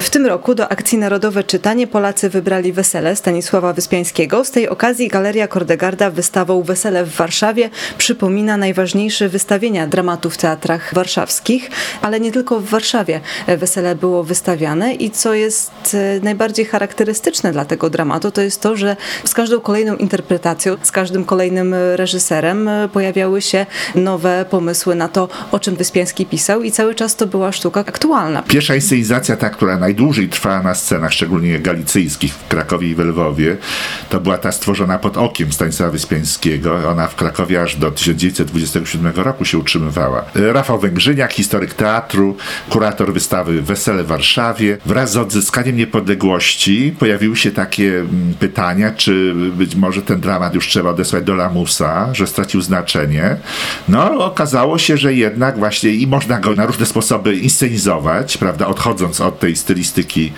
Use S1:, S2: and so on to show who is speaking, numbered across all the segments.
S1: W tym roku do akcji Narodowe Czytanie Polacy wybrali Wesele Stanisława Wyspiańskiego. Z tej okazji Galeria Kordegarda wystawą Wesele w Warszawie przypomina najważniejsze wystawienia dramatu w teatrach warszawskich, ale nie tylko w Warszawie Wesele było wystawiane i co jest e, najbardziej charakterystyczne dla tego dramatu, to jest to, że z każdą kolejną interpretacją, z każdym kolejnym reżyserem e, pojawiały się nowe pomysły na to, o czym Wyspiański pisał i cały czas to była sztuka aktualna.
S2: Pierwsza inscenizacja, ta, która naj najdłużej trwała na scenach, szczególnie galicyjskich w Krakowie i w Lwowie, to była ta stworzona pod okiem Stanisława Wyspiańskiego. Ona w Krakowie aż do 1927 roku się utrzymywała. Rafał Węgrzyniak, historyk teatru, kurator wystawy Wesele w Warszawie. Wraz z odzyskaniem niepodległości pojawiły się takie mm, pytania, czy być może ten dramat już trzeba odesłać do lamusa, że stracił znaczenie. No, okazało się, że jednak właśnie i można go na różne sposoby inscenizować, prawda, odchodząc od tej stylistyki stylistyki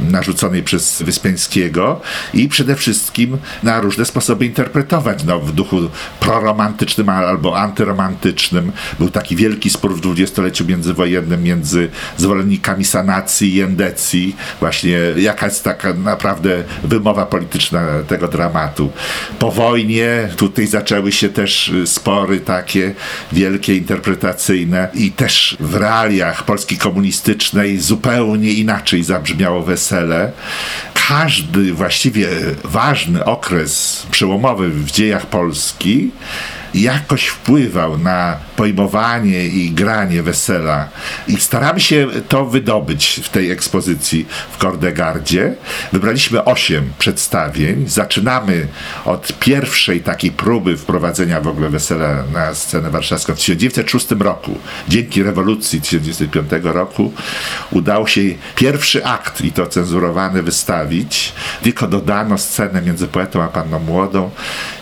S2: narzuconej przez Wyspiańskiego i przede wszystkim na różne sposoby interpretować. No, w duchu proromantycznym albo antyromantycznym. Był taki wielki spór w dwudziestoleciu międzywojennym między zwolennikami sanacji i endecji. Właśnie jaka jest taka naprawdę wymowa polityczna tego dramatu. Po wojnie tutaj zaczęły się też spory takie wielkie, interpretacyjne i też w realiach Polski komunistycznej zupełnie inaczej inaczej zabrzmiało wesele. Każdy właściwie ważny okres przełomowy w dziejach Polski jakoś wpływał na pojmowanie i granie wesela. I staramy się to wydobyć w tej ekspozycji w Kordegardzie. Wybraliśmy osiem przedstawień. Zaczynamy od pierwszej takiej próby wprowadzenia w ogóle wesela na scenę warszawską w 1906 roku. Dzięki rewolucji 1905 roku udało się pierwszy akt, i to cenzurowany, wystawić. Tylko dodano scenę między poetą a panną młodą.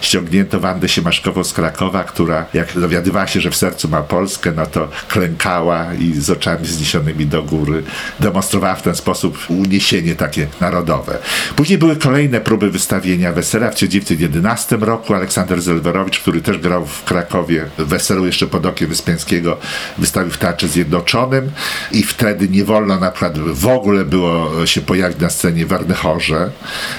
S2: Ściągnięto Wandę Siemaszkową z Krakowa, która jak dowiadywała się, że w sercu ma Polskę, no to klękała i z oczami zniesionymi do góry demonstrowała w ten sposób uniesienie takie narodowe. Później były kolejne próby wystawienia wesela w 1911 roku. Aleksander Zelwerowicz, który też grał w Krakowie w weselu jeszcze pod okiem Wyspiańskiego, wystawił w Teatrze Zjednoczonym i wtedy nie wolno na przykład w ogóle było się pojawić na scenie Warnechorze,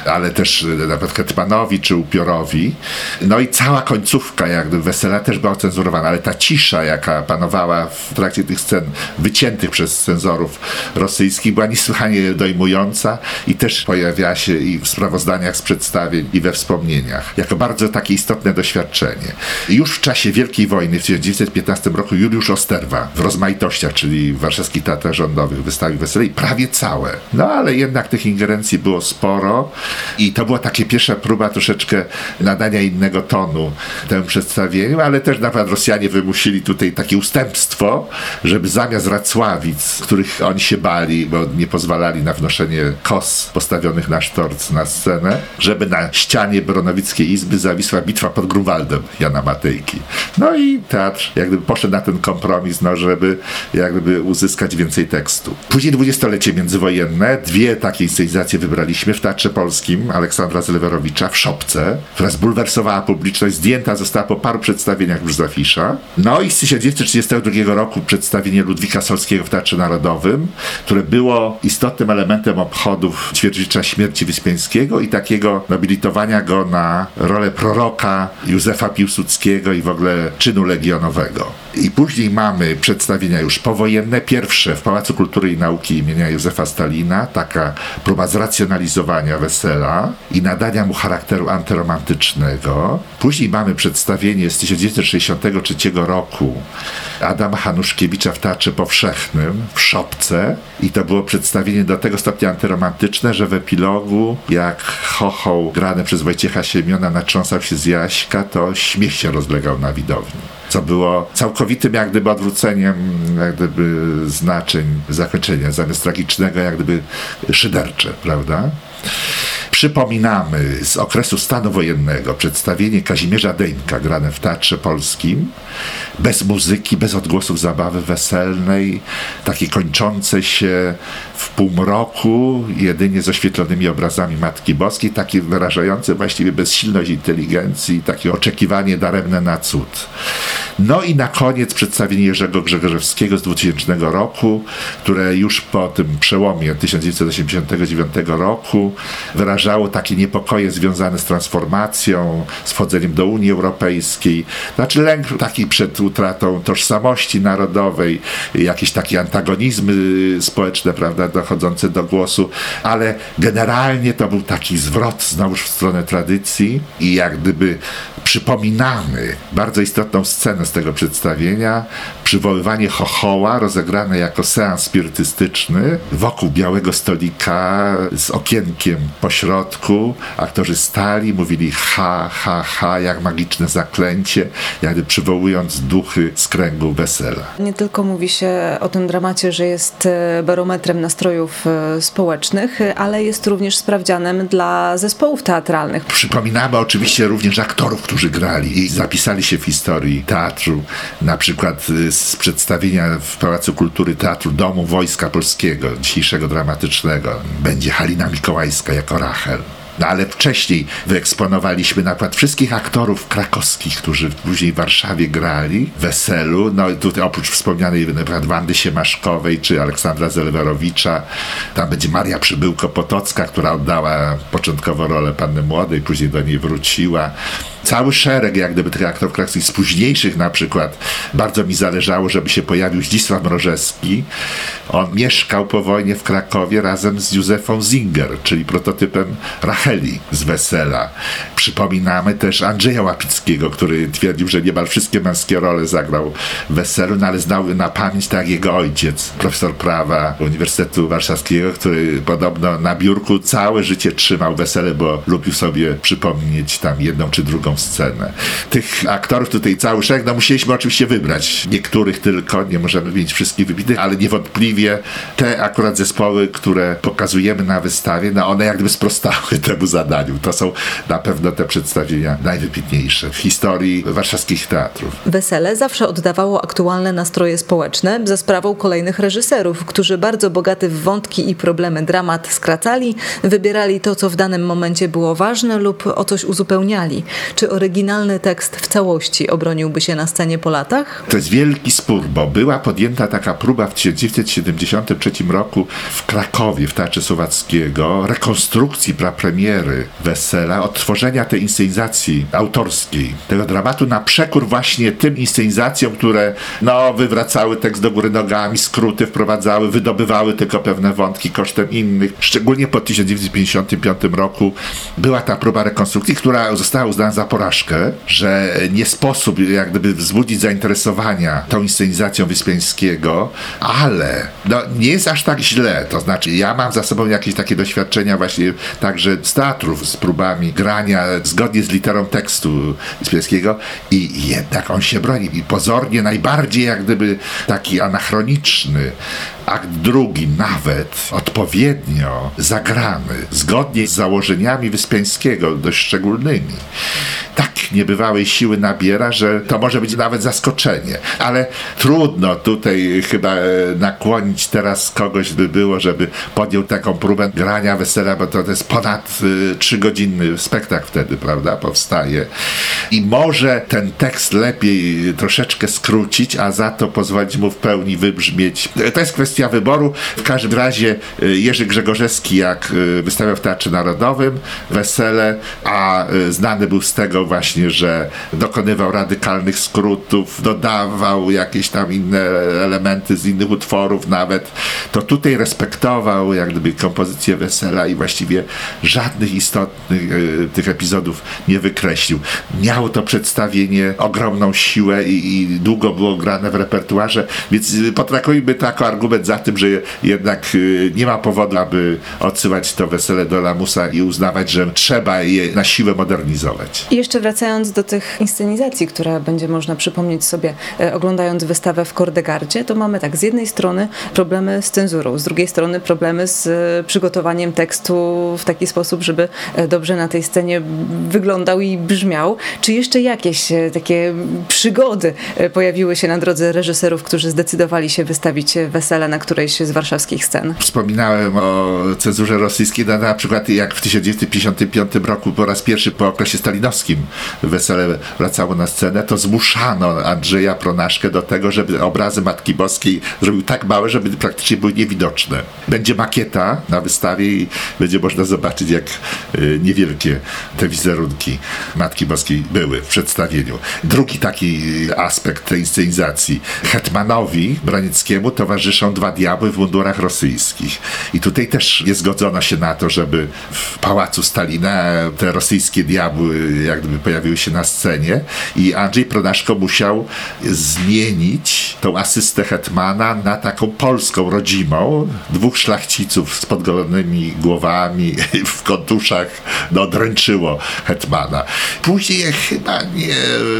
S2: ale też nawet Hetmanowi czy Upiorowi. No i cała końcówka jakby wesela też była cenzurowana, ale ta cisza, jaka panowała w trakcie tych scen wyciętych przez cenzorów rosyjskich, była niesłychanie dojmująca i też pojawiała się i w sprawozdaniach z przedstawień, i we wspomnieniach, jako bardzo takie istotne doświadczenie. Już w czasie Wielkiej Wojny w 1915 roku Juliusz Osterwa w rozmaitościach, czyli w warszawskich teatrach rządowych wystawił wesele i prawie całe. No ale jednak tych ingerencji było sporo i to była takie pierwsza próba troszeczkę nadania innego tonu temu przedstawieniu, ale też nawet Rosjanie wymusili tutaj takie ustępstwo, żeby zamiast Racławic, których oni się bali, bo nie pozwalali na wnoszenie kos postawionych na sztorc na scenę, żeby na ścianie Bronowickiej Izby zawisła bitwa pod Grunwaldem Jana Matejki. No i teatr jak gdyby poszedł na ten kompromis, no, żeby jak gdyby uzyskać więcej tekstu. Później dwudziestolecie międzywojenne, dwie takie inscenizacje wybraliśmy w Teatrze Polskim Aleksandra Zlewerowicza w Szopce, która zbulwersowała publiczność, zdjęta została po paru przedstawieniach już z afisza. No i z 1932 roku przedstawienie Ludwika Solskiego w Teatrze Narodowym, które było istotnym elementem obchodów ćwierćwiecza śmierci Wyspiańskiego i takiego nobilitowania go na rolę proroka Józefa Piłsudskiego i w ogóle czynu legionowego. I później mamy przedstawienia już powojenne, pierwsze w Pałacu Kultury i Nauki imienia Józefa Stalina, taka próba zracjonalizowania wesela i nadania mu charakteru antyromantycznego. Później mamy przedstawienie z 1963 roku Adama Hanuszkiewicza w Teatrze Powszechnym w Szopce. I to było przedstawienie do tego stopnia antyromantyczne, że w epilogu jak chochoł grany przez Wojciecha Siemiona natrząsał się z Jaśka, to śmiech się rozlegał na widowni co było całkowitym jak gdyby odwróceniem jak gdyby znaczeń zakończenia. Zamiast tragicznego jak gdyby szydercze, prawda? Przypominamy z okresu stanu wojennego przedstawienie Kazimierza Deńka grane w Teatrze Polskim, bez muzyki, bez odgłosów zabawy weselnej, takie kończące się w półmroku, jedynie z oświetlonymi obrazami Matki Boskiej, takie wyrażające właściwie bezsilność inteligencji, takie oczekiwanie daremne na cud. No i na koniec przedstawienie Jerzego Grzegorzewskiego z 2000 roku, które już po tym przełomie 1989 roku wyrażało takie niepokoje związane z transformacją, z wchodzeniem do Unii Europejskiej, znaczy lęk taki przed utratą tożsamości narodowej, jakieś takie antagonizmy społeczne, prawda, dochodzące do głosu, ale generalnie to był taki zwrot znowuż w stronę tradycji i jak gdyby przypominamy bardzo istotną scenę z tego przedstawienia, przywoływanie chochoła rozegrane jako seans spirytystyczny wokół białego stolika z okienkiem po środku. Aktorzy stali, mówili ha, ha, ha, jak magiczne zaklęcie, jakby przywołując duchy z kręgu wesela.
S1: Nie tylko mówi się o tym dramacie, że jest e, barometrem nastrojów e, społecznych, ale jest również sprawdzianem dla zespołów teatralnych.
S2: Przypominamy oczywiście również aktorów, którzy grali i zapisali się w historii teatru, na przykład y, z przedstawienia w Pałacu Kultury Teatru Domu Wojska Polskiego, dzisiejszego dramatycznego. Będzie Halina Mikołajska jako Rachel. No ale wcześniej wyeksponowaliśmy na przykład wszystkich aktorów krakowskich, którzy później w Warszawie grali Weselu. No tutaj oprócz wspomnianej Wandy Siemaszkowej czy Aleksandra Zelwerowicza, tam będzie Maria Przybyłko-Potocka, która oddała początkowo rolę Panny Młodej, później do niej wróciła cały szereg jak gdyby tych aktorów krakowskich z późniejszych na przykład. Bardzo mi zależało, żeby się pojawił Zdzisław Mrożewski. On mieszkał po wojnie w Krakowie razem z Józefą Zinger, czyli prototypem Racheli z Wesela. Przypominamy też Andrzeja Łapickiego, który twierdził, że niemal wszystkie męskie role zagrał w Weselu, no ale znał na pamięć tak jego ojciec, profesor prawa Uniwersytetu Warszawskiego, który podobno na biurku całe życie trzymał Wesele, bo lubił sobie przypomnieć tam jedną czy drugą scenę. Tych aktorów tutaj cały szereg, no musieliśmy oczywiście wybrać. Niektórych tylko, nie możemy wymienić wszystkich wybitnych, ale niewątpliwie te akurat zespoły, które pokazujemy na wystawie, no one jak gdyby sprostały temu zadaniu. To są na pewno te przedstawienia najwybitniejsze w historii warszawskich teatrów.
S1: Wesele zawsze oddawało aktualne nastroje społeczne za sprawą kolejnych reżyserów, którzy bardzo bogaty w wątki i problemy dramat skracali, wybierali to, co w danym momencie było ważne lub o coś uzupełniali. Czy oryginalny tekst w całości obroniłby się na scenie po latach?
S2: To jest wielki spór, bo była podjęta taka próba w 1973 roku w Krakowie, w Teatrze Słowackiego, rekonstrukcji prapremiery Wesela, odtworzenia tej inscenizacji autorskiej, tego dramatu na przekór właśnie tym inscenizacjom, które no, wywracały tekst do góry nogami, skróty wprowadzały, wydobywały tylko pewne wątki kosztem innych. Szczególnie po 1955 roku była ta próba rekonstrukcji, która została uznana za porażkę, że nie sposób jak gdyby wzbudzić zainteresowania tą inscenizacją Wyspiańskiego, ale no, nie jest aż tak źle. To znaczy, ja mam za sobą jakieś takie doświadczenia właśnie także z teatrów, z próbami grania zgodnie z literą tekstu Wyspiańskiego i jednak on się broni. I pozornie najbardziej jak gdyby taki anachroniczny, akt drugi nawet odpowiednio zagrany, zgodnie z założeniami Wyspiańskiego, dość szczególnymi, niebywałej siły nabiera, że to może być nawet zaskoczenie. Ale trudno tutaj chyba e, nakłonić teraz kogoś by było, żeby podjął taką próbę grania wesela, bo to, jest ponad y, trzygodzinny spektakl wtedy, prawda, powstaje. I może ten tekst lepiej troszeczkę skrócić, a za to pozwolić mu w pełni wybrzmieć. To jest kwestia wyboru. W każdym razie y, Jerzy Grzegorzewski, jak wystawiał w Teatrze Narodowym wesele, a znany był z tego właśnie, że dokonywał radykalnych skrótów, dodawał jakieś tam inne elementy z innych utworów nawet, to tutaj respektował jak gdyby kompozycję wesela i właściwie żadnych istotnych y, tych epizodów nie wykreślił. Miało to przedstawienie ogromną siłę i, i długo było grane w repertuarze, więc potraktujmy to jako argument za tym, że jednak y, nie ma powodu, aby odsyłać to wesele do lamusa i uznawać, że trzeba je na siłę modernizować.
S1: I jeszcze wracając do tych inscenizacji, które będzie można przypomnieć sobie e, oglądając wystawę w Kordegardzie, to mamy tak, z jednej strony problemy z cenzurą, z drugiej strony problemy z e, przygotowaniem tekstu w taki sposób, żeby e, dobrze na tej scenie wyglądał i brzmiał. Czy jeszcze jakieś takie przygody pojawiły się na drodze reżyserów, którzy zdecydowali się wystawić wesele na na którejś z warszawskich scen.
S2: Wspominałem o cenzurze rosyjskiej, no, na przykład jak w 1955 roku po raz pierwszy po okresie stalinowskim wesele wracało na scenę, to zmuszano Andrzeja Pronaszkę do tego, żeby obrazy Matki Boskiej zrobił tak małe, żeby praktycznie były niewidoczne. Będzie makieta na wystawie i będzie można zobaczyć, jak y, niewielkie te wizerunki Matki Boskiej były w przedstawieniu. Drugi taki aspekt tej inscenizacji. Hetmanowi Branieckiemu towarzyszą dwa diabły w mundurach rosyjskich. I tutaj też nie zgodzono się na to, żeby w pałacu Stalina te rosyjskie diabły jak gdyby pojawiły się na scenie i Andrzej Pronaszko musiał zmienić tą asystę Hetmana na taką polską, rodzimą. Dwóch szlachciców z podgolonymi głowami w kontuszach no, dręczyło Hetmana. Później chyba nie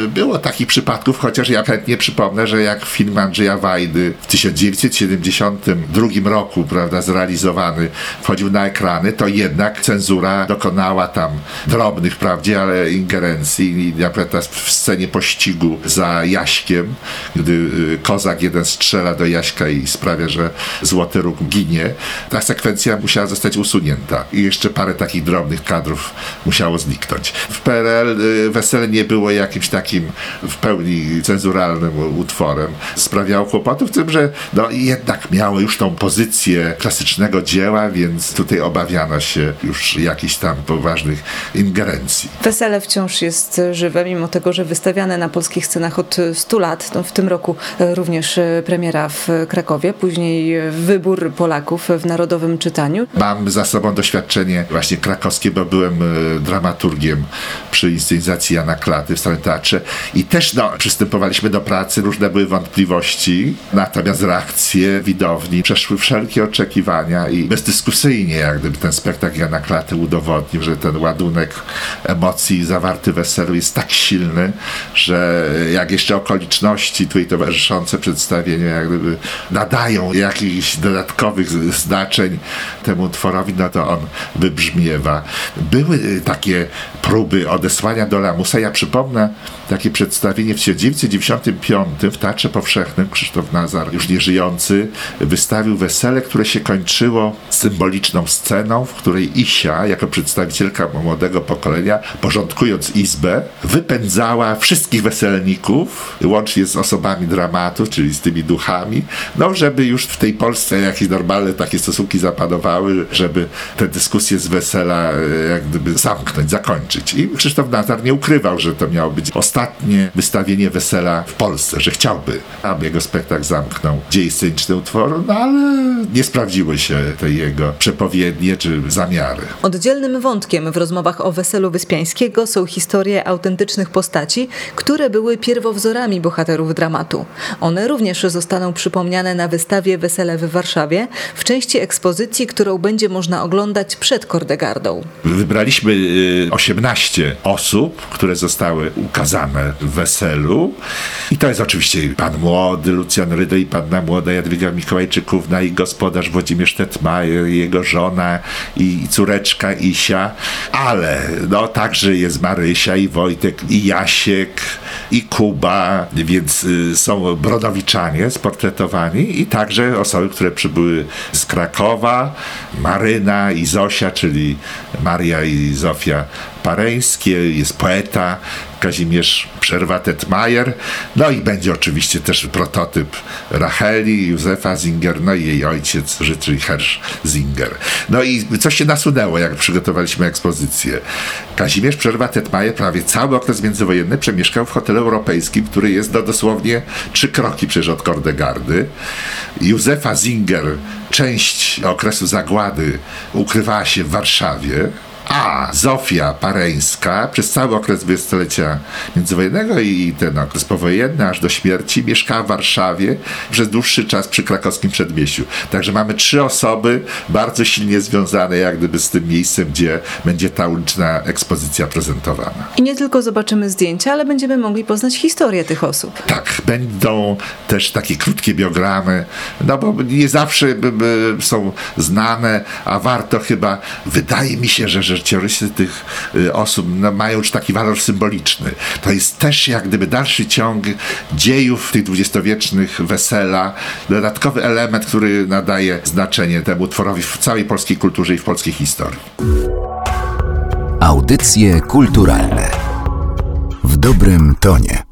S2: było takich przypadków, chociaż ja chętnie przypomnę, że jak film Andrzeja Wajdy w 1972 roku, prawda, zrealizowany, wchodził na ekrany, to jednak cenzura dokonała tam drobnych, wprawdzie, ale ingerencji. I na w scenie pościgu za Jaśkiem, gdy y, kozak jeden strzela do Jaśka i sprawia, że Złoty Róg ginie, ta sekwencja musiała zostać usunięta. I jeszcze parę takich drobnych kadrów musiało zniknąć. W PRL y, wesele nie było jakimś takim w pełni cenzuralnym utworem. Sprawiało kłopotów w tym, że no, jednak miało już tą pozycję klasycznego dzieła, więc tutaj obawiano się już jakichś tam poważnych ingerencji.
S1: Wesele wciąż jest żywe, mimo tego, że wystawiane na polskich scenach od 100 lat. No, w tym roku również premiera w Krakowie, później wybór Polaków w Narodowym Czytaniu.
S2: Mam za sobą doświadczenie właśnie krakowskie, bo byłem e, dramaturgiem przy inscenizacji Jana Klaty w Starym Teatrze i też no, przystępowaliśmy do pracy, różne były wątpliwości, natomiast reakcje widowni przeszły wszelkie oczekiwania i bezdyskusyjnie jak gdyby ten spektakl Jana Klaty udowodnił, że ten ładunek emocji zawarty w weselu jest tak silny, że jak jeszcze okoliczności tutaj towarzyszące przedstawieniu jak gdyby nadają jakichś dodatkowych znaczeń temu utworowi, no to on wybrzmiewa. Były takie próby odesłania do lamusa. Ja przypomnę takie przedstawienie w 1995 w Teatrze Powszechnym Krzysztof Nazar, już nieżyjący, wystawił wesele, które się kończyło symboliczną sceną, w której Isia, jako przedstawicielka młodego pokolenia, porządkując izbę, wypędzała wszystkich weselników, łącznie z osobami dramatu, czyli z tymi duchami, no żeby już w tej Polsce jakieś normalne takie stosunki zapanowały, żeby te dyskusje z wesela e, jak gdyby zamknąć, zakończyć. I Krzysztof Nazar nie ukrywał, że to miało być ostatnie wystawienie wesela w Polsce, że chciałby, aby jego spektakl zamknął dzieje sceniczne utworu, no ale nie sprawdziły się te jego przepowiednie czy zamiary.
S1: Oddzielnym wątkiem w rozmowach o weselu Wyspiańskiego są historie autentycznych postaci, które były pierwowzorami bohaterów dramatu. One również zostaną przypomniane na wystawie Wesele w Warszawie w części ekspozycji, którą będzie można oglądać przed Kordegardą.
S2: Wybraliśmy 18 y, osób, które zostały ukazane w weselu i to jest oczywiście pan młody Lucjan Rydę i panna młoda Jadwiga Mikołajczykówna i gospodarz Włodzimierz Tetmajer, jego żona i córeczka Isia, ale no także jest Marysia i Wojtek i Jasiek i Kuba, więc y, są brodowiczanie sportretowani i także osoby, które przybyły z Krakowa, Maryna i Zosia, czyli Maria i Zofia Pareńskie, jest poeta Kazimierz Przerwatet-Majer, no i będzie oczywiście też prototyp Racheli, Józefa Zinger, no i jej ojciec Żytry Hersz Zinger. No i co się nasunęło, jak przygotowaliśmy ekspozycję? Kazimierz Przerwatet-Majer prawie cały okres międzywojenny przemieszkał w hotelu europejskim, który jest do dosłownie trzy kroki przecież od Kordegardy. Józefa Zinger część okresu zagłady ukrywała się w Warszawie, a Zofia Pareńska przez cały okres dwudziestolecia międzywojennego i ten okres powojenny, aż do śmierci, mieszkała w Warszawie przez dłuższy czas przy krakowskim przedmieściu. Także mamy trzy osoby bardzo silnie związane jak gdyby z tym miejscem, gdzie będzie ta uliczna ekspozycja prezentowana.
S1: I nie tylko zobaczymy zdjęcia, ale będziemy mogli poznać historię tych osób.
S2: Tak, będą też takie krótkie biogramy, no bo nie zawsze są znane, a warto chyba, wydaje mi się, że, że życiorysy tych y, osób no, mają już taki walor symboliczny. To jest też jak gdyby dalszy ciąg dziejów tych dwudziestowiecznych wesela, dodatkowy element, który nadaje znaczenie temu utworowi w całej polskiej kulturze i w polskiej historii.
S3: Audycje kulturalne w dobrym tonie.